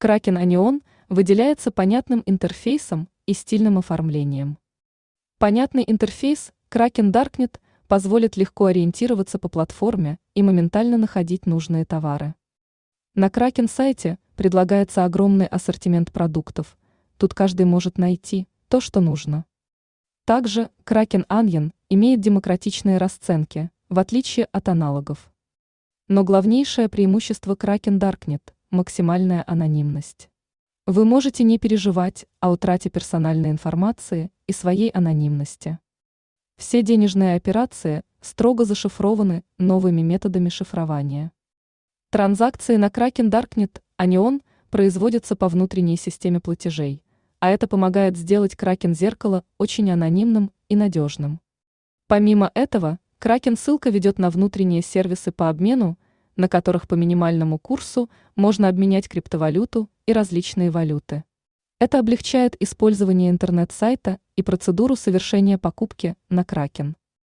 Kraken Anion выделяется понятным интерфейсом и стильным оформлением. Понятный интерфейс Kraken Darknet позволит легко ориентироваться по платформе и моментально находить нужные товары. На Kraken сайте предлагается огромный ассортимент продуктов. Тут каждый может найти то, что нужно. Также Kraken Onion имеет демократичные расценки, в отличие от аналогов. Но главнейшее преимущество Kraken Darknet – максимальная анонимность. Вы можете не переживать о утрате персональной информации и своей анонимности. Все денежные операции строго зашифрованы новыми методами шифрования. Транзакции на Kraken Darknet, а не он, производятся по внутренней системе платежей, а это помогает сделать Kraken зеркало очень анонимным и надежным. Помимо этого, Kraken ссылка ведет на внутренние сервисы по обмену, на которых по минимальному курсу можно обменять криптовалюту и различные валюты. Это облегчает использование интернет-сайта и процедуру совершения покупки на Kraken.